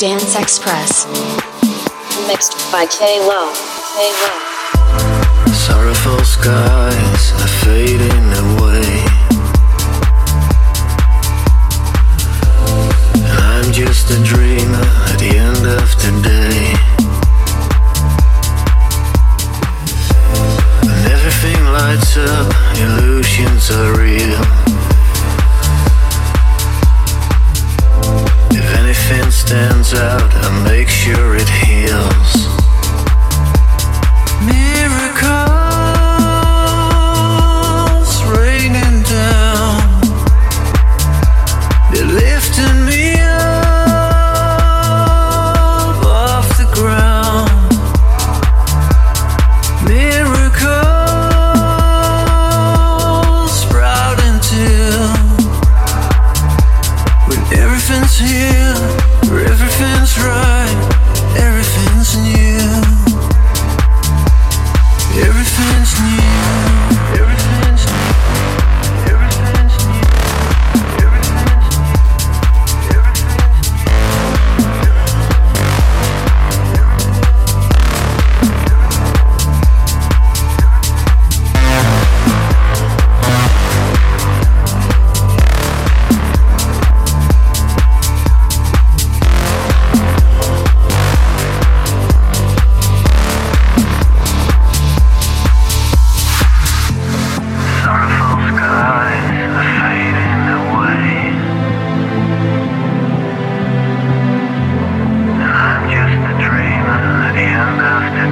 Dance Express. Mixed by K Lo. Sorrowful skies are fading away. And I'm just a dream.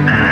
man.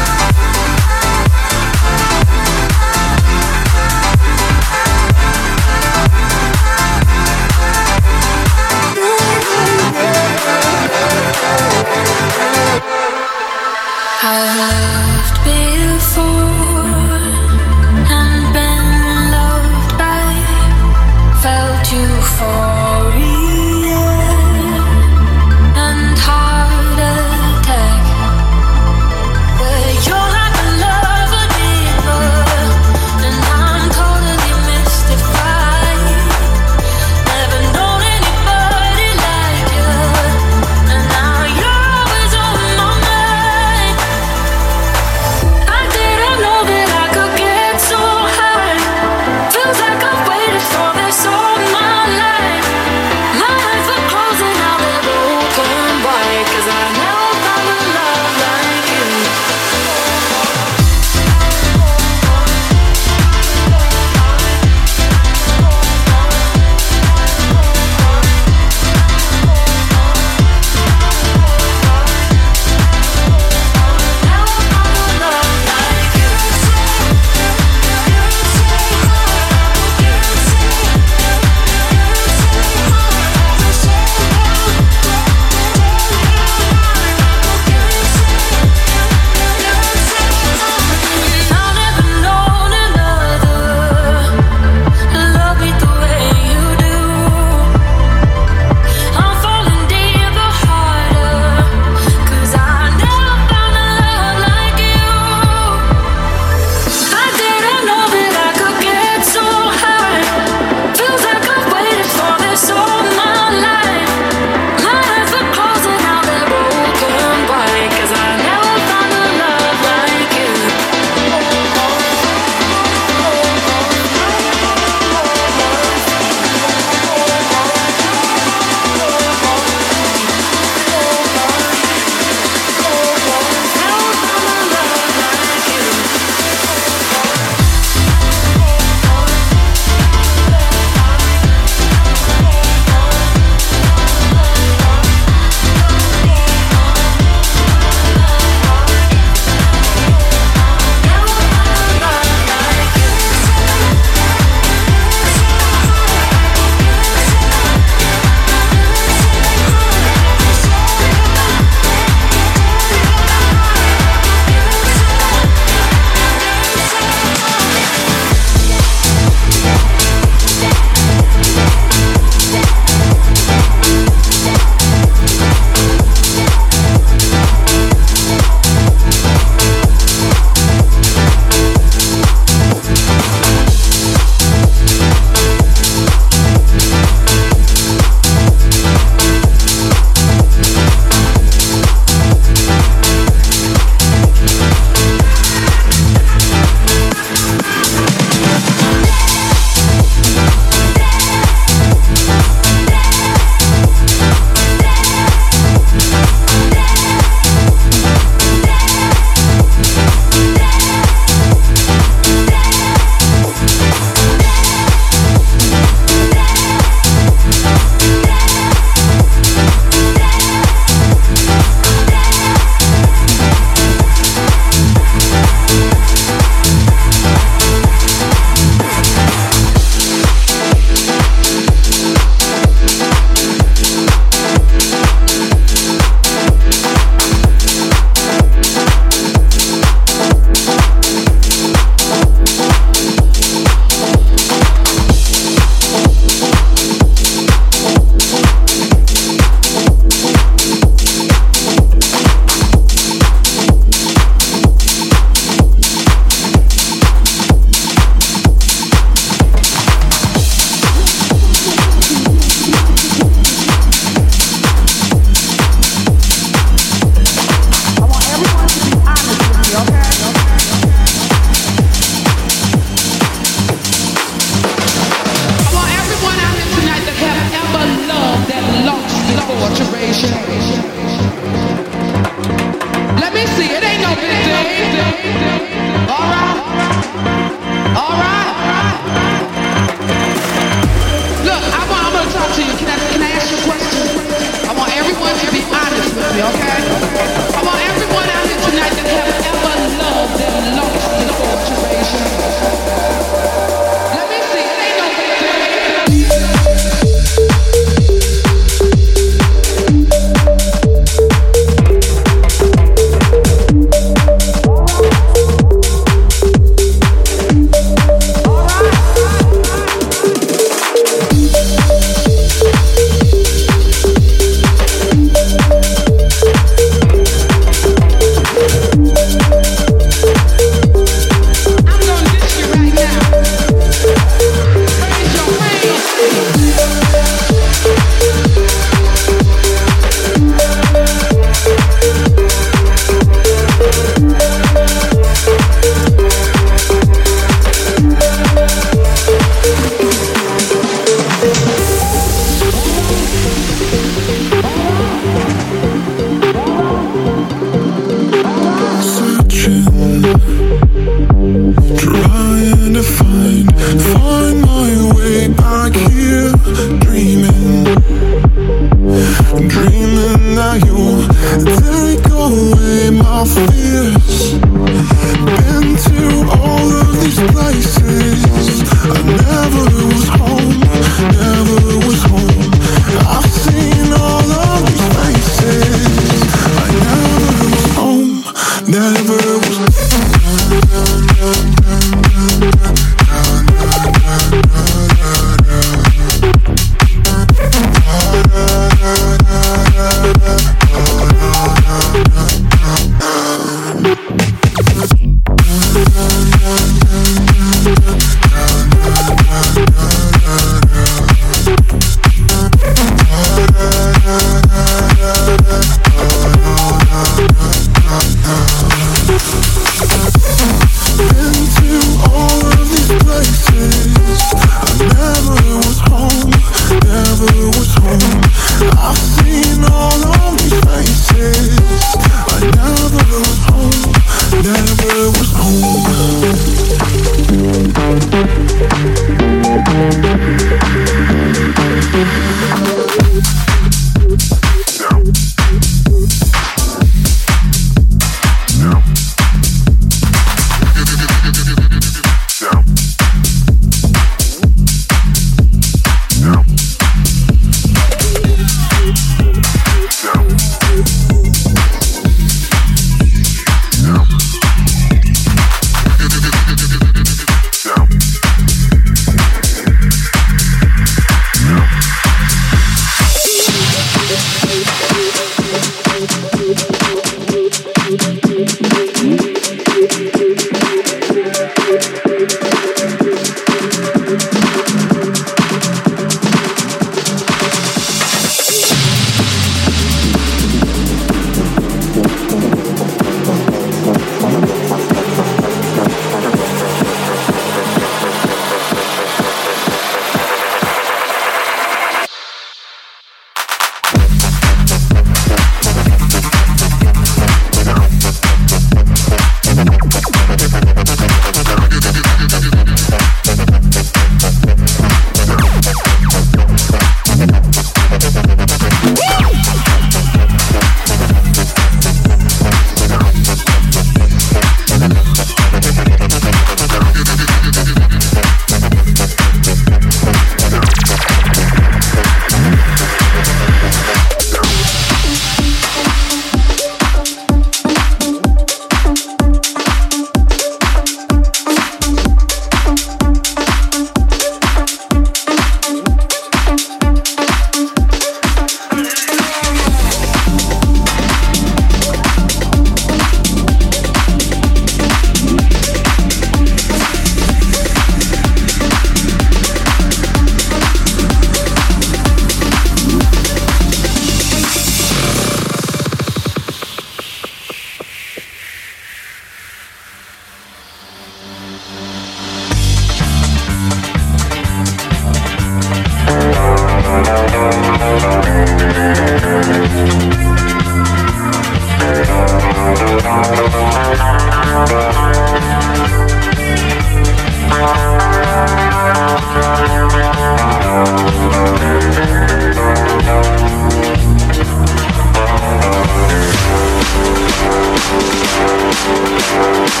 Thank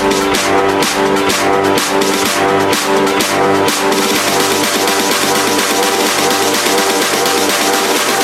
you.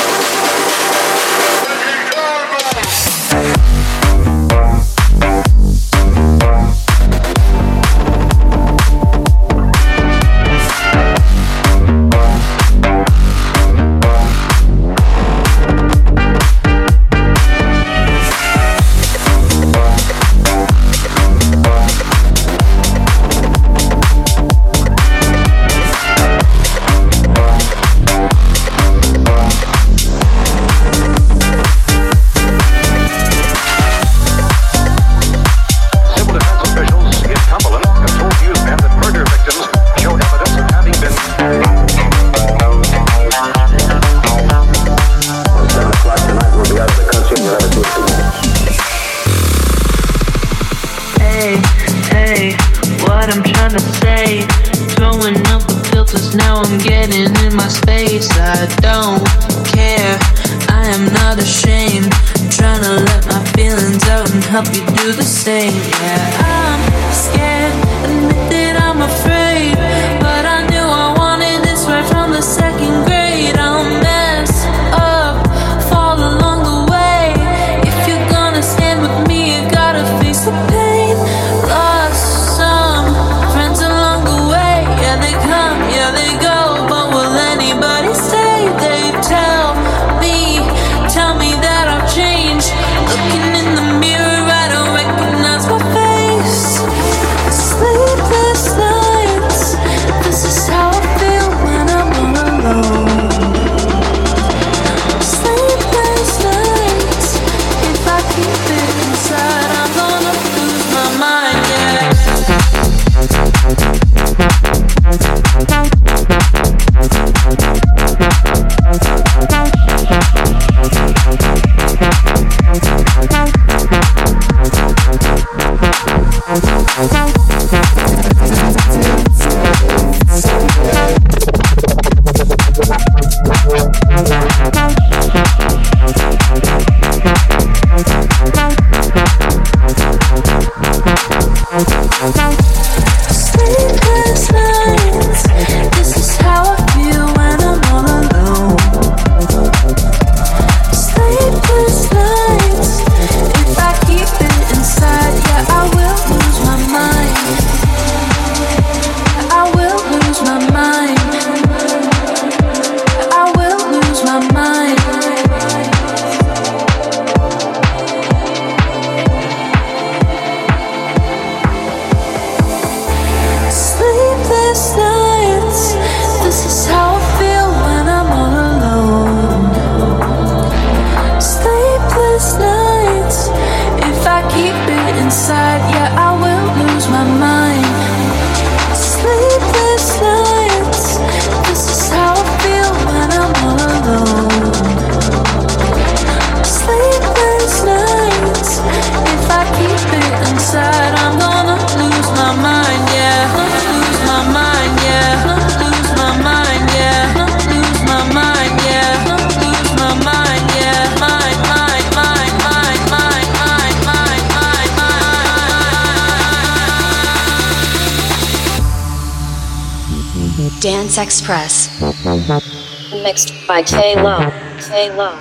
Dance Express. Mixed by K Low. K Low.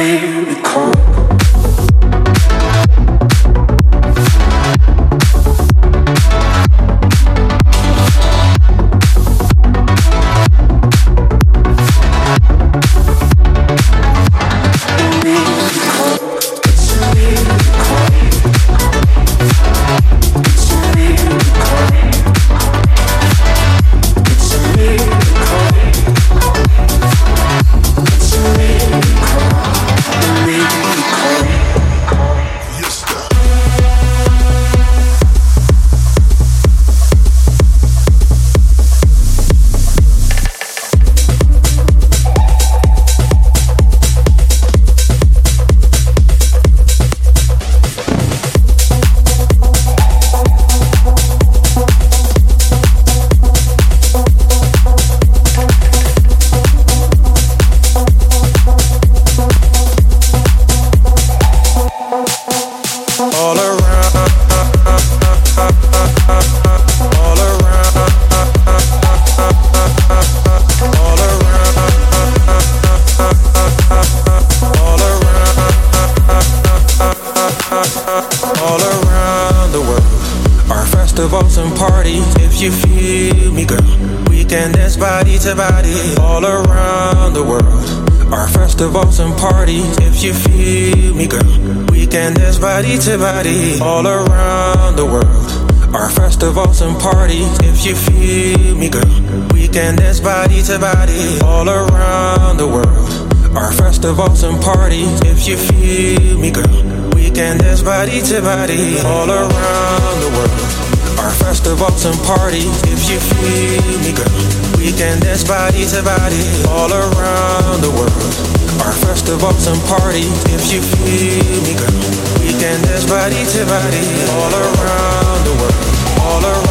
To body all around the world. Our festivals and parties, if you feel me, girl. We can dance body to body all around the world. Our festivals and parties, if you feel me, girl weekend is body to body all around the world, all around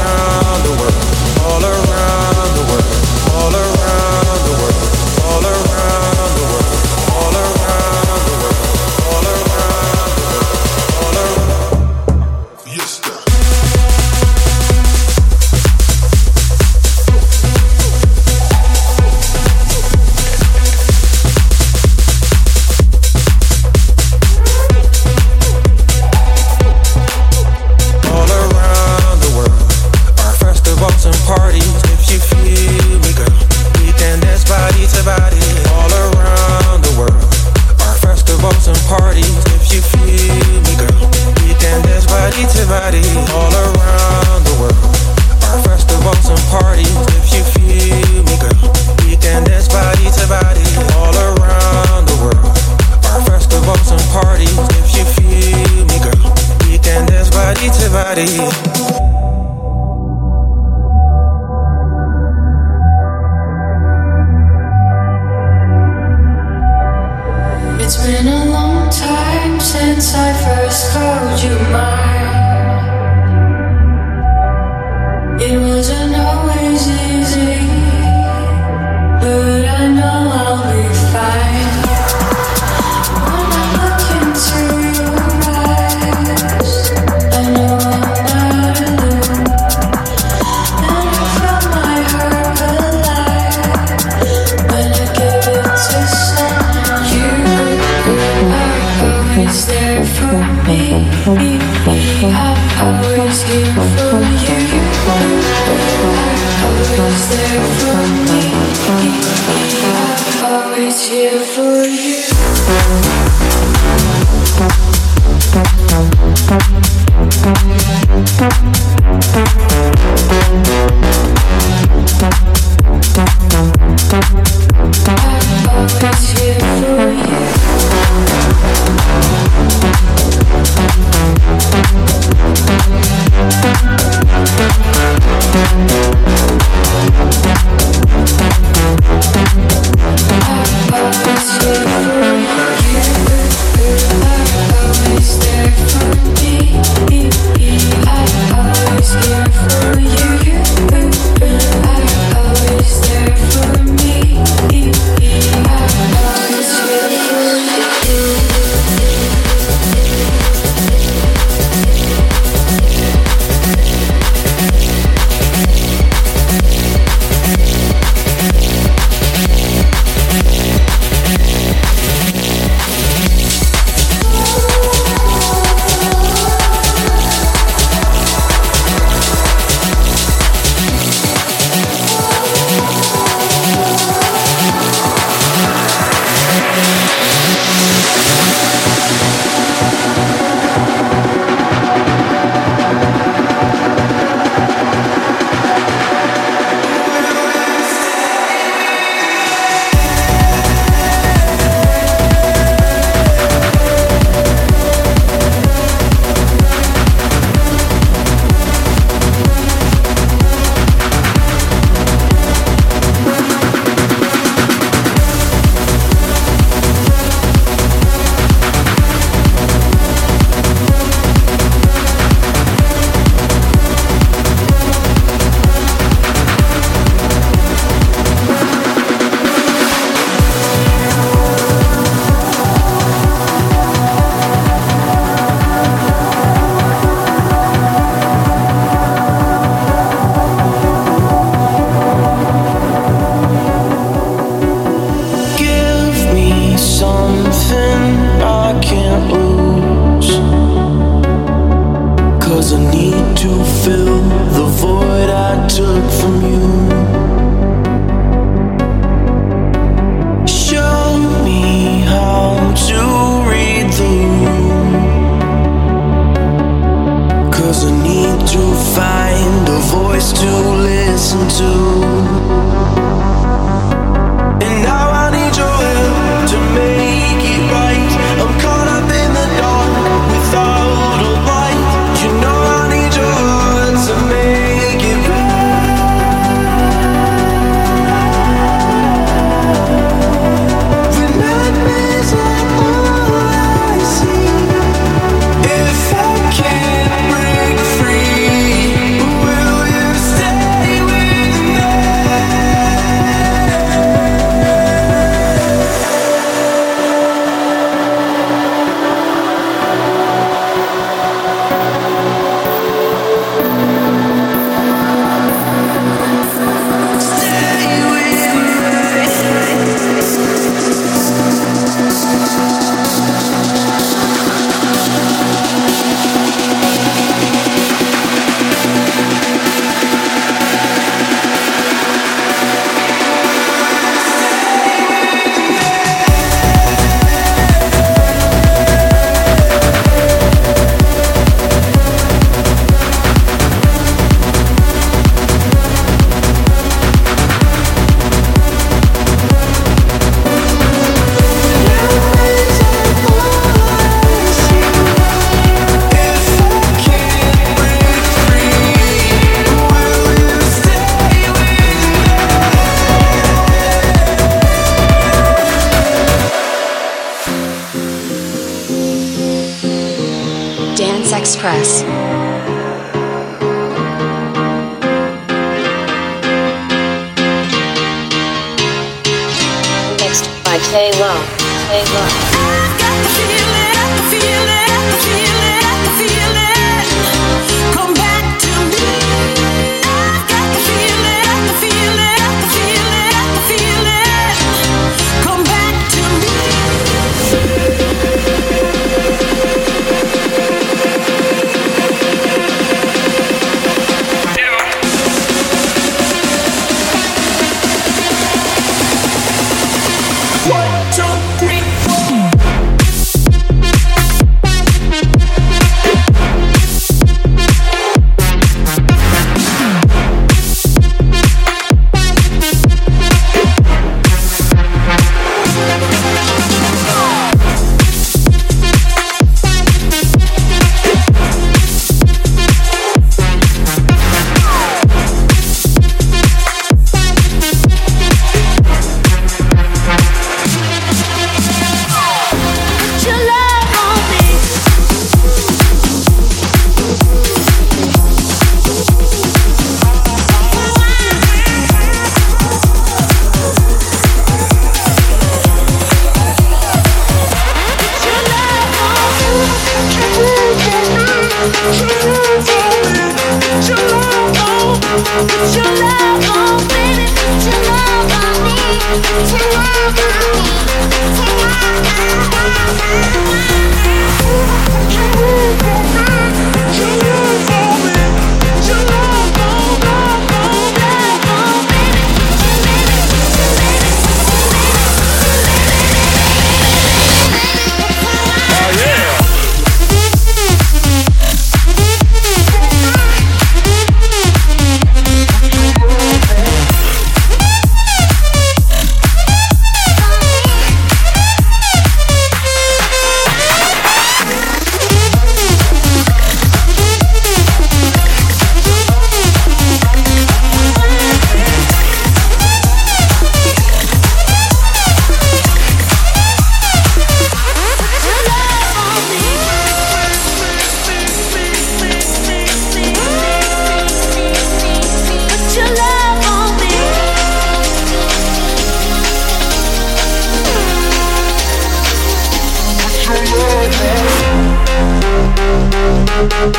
Baby,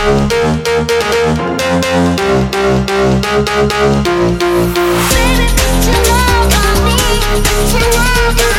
put your love on me, put your love on me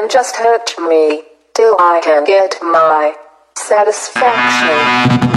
can just hurt me till I can get my satisfaction.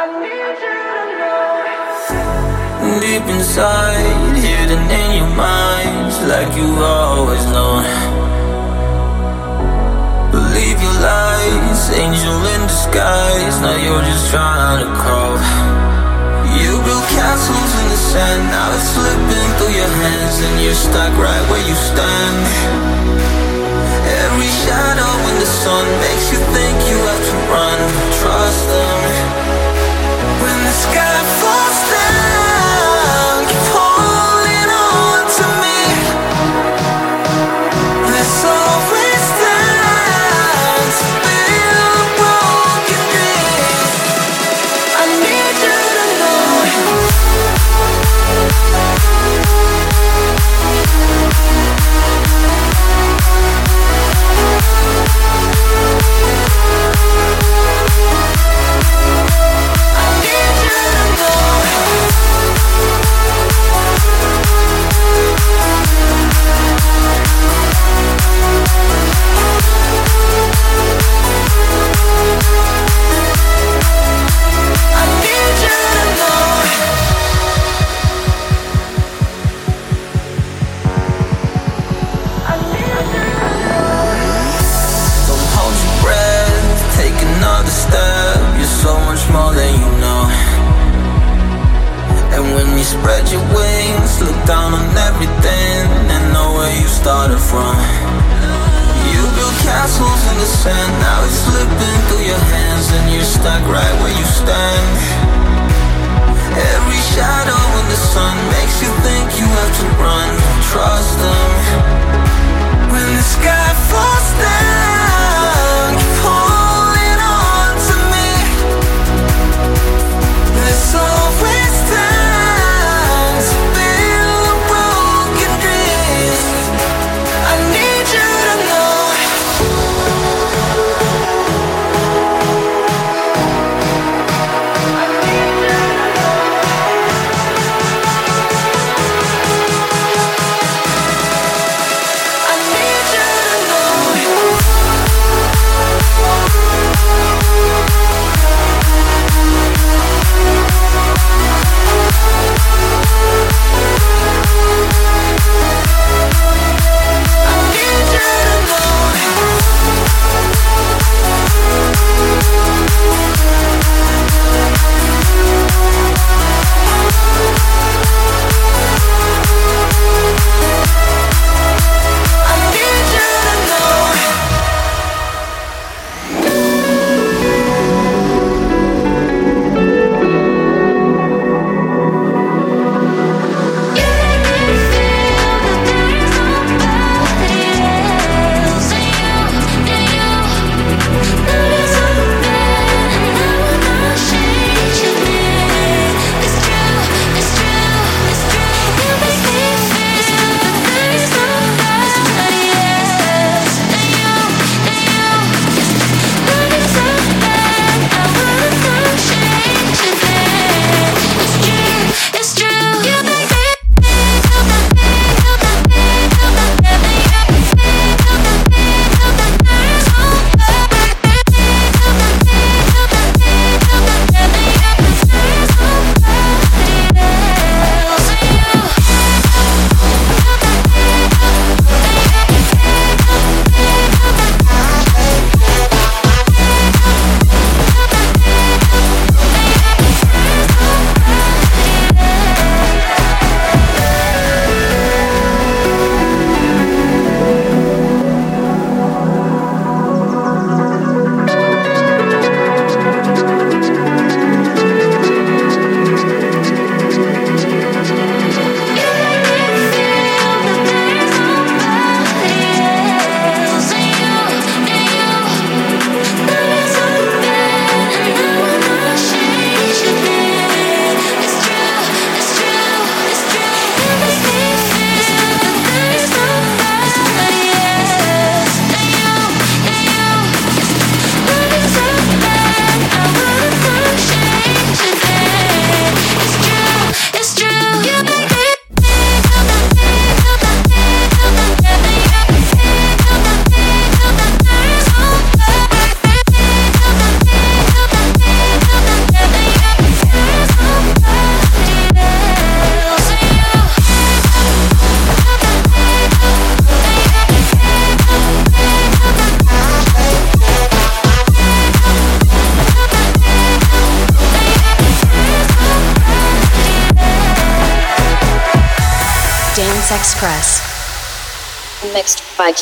Deep inside, hidden in your mind, like you always known. Believe your lies, angel in disguise. Now you're just trying to crawl. You built castles in the sand, now it's slipping through your hands, and you're stuck right where you stand. Every shadow in the sun makes you think you have to run. Trust them. Stuck right where you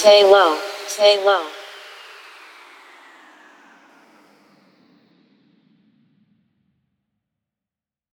K Low.